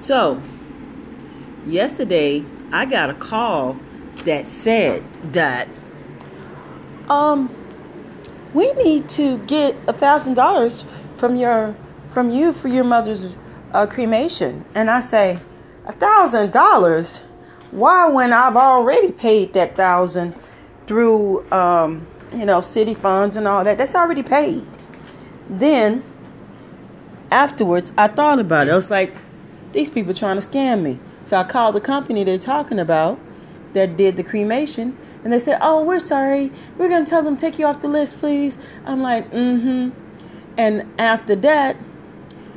So, yesterday I got a call that said that um we need to get a thousand dollars from your from you for your mother's uh, cremation. And i say a thousand dollars? Why when i've already paid that thousand through um, you know city funds and all that that's already paid. Then afterwards i thought about it. I was like these people trying to scam me so i called the company they're talking about that did the cremation and they said, "Oh, we're sorry. We're gonna tell them take you off the list, please." I'm like, "Mm-hmm." And after that,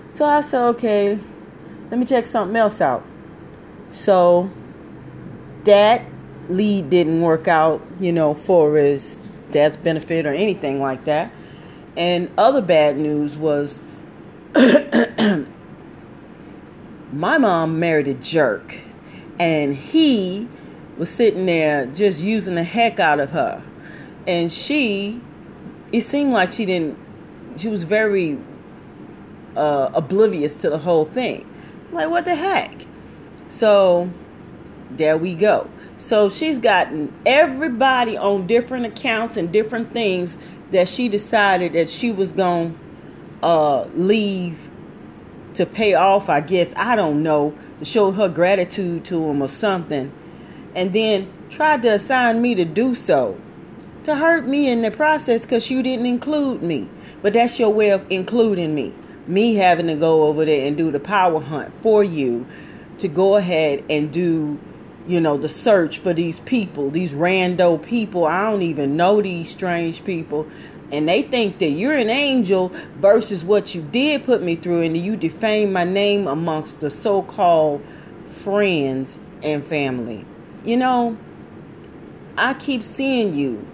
so I said, "Okay, let me check something else out." So that lead didn't work out, you know, for his death benefit or anything like that. And other bad news was my mom married a jerk, and he was sitting there just using the heck out of her. And she, it seemed like she didn't, she was very uh, oblivious to the whole thing. Like, what the heck? So, there we go. So, she's gotten everybody on different accounts and different things that she decided that she was going to uh, leave to pay off, I guess. I don't know, to show her gratitude to him or something and then tried to assign me to do so to hurt me in the process because you didn't include me. But that's your way of including me. Me having to go over there and do the power hunt for you to go ahead and do, you know, the search for these people, these rando people. I don't even know these strange people. And they think that you're an angel versus what you did put me through, and you defame my name amongst the so called friends and family you know, I keep seeing you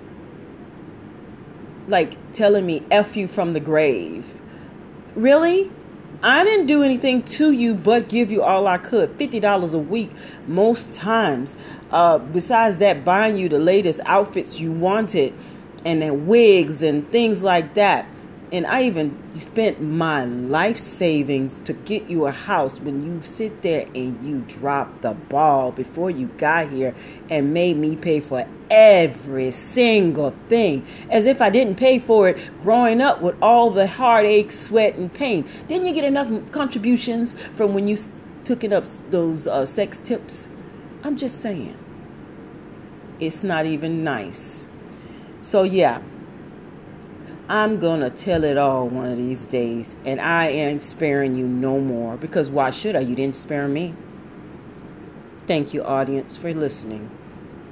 like telling me F you from the grave. Really? I didn't do anything to you but give you all I could. $50 a week most times. Uh, besides that, buying you the latest outfits you wanted and then wigs and things like that and I even spent my life savings to get you a house when you sit there and you drop the ball before you got here and made me pay for every single thing as if I didn't pay for it growing up with all the heartache, sweat, and pain. Didn't you get enough contributions from when you took it up those uh, sex tips? I'm just saying. It's not even nice. So, yeah, I'm going to tell it all one of these days, and I ain't sparing you no more because why should I? You didn't spare me. Thank you, audience, for listening.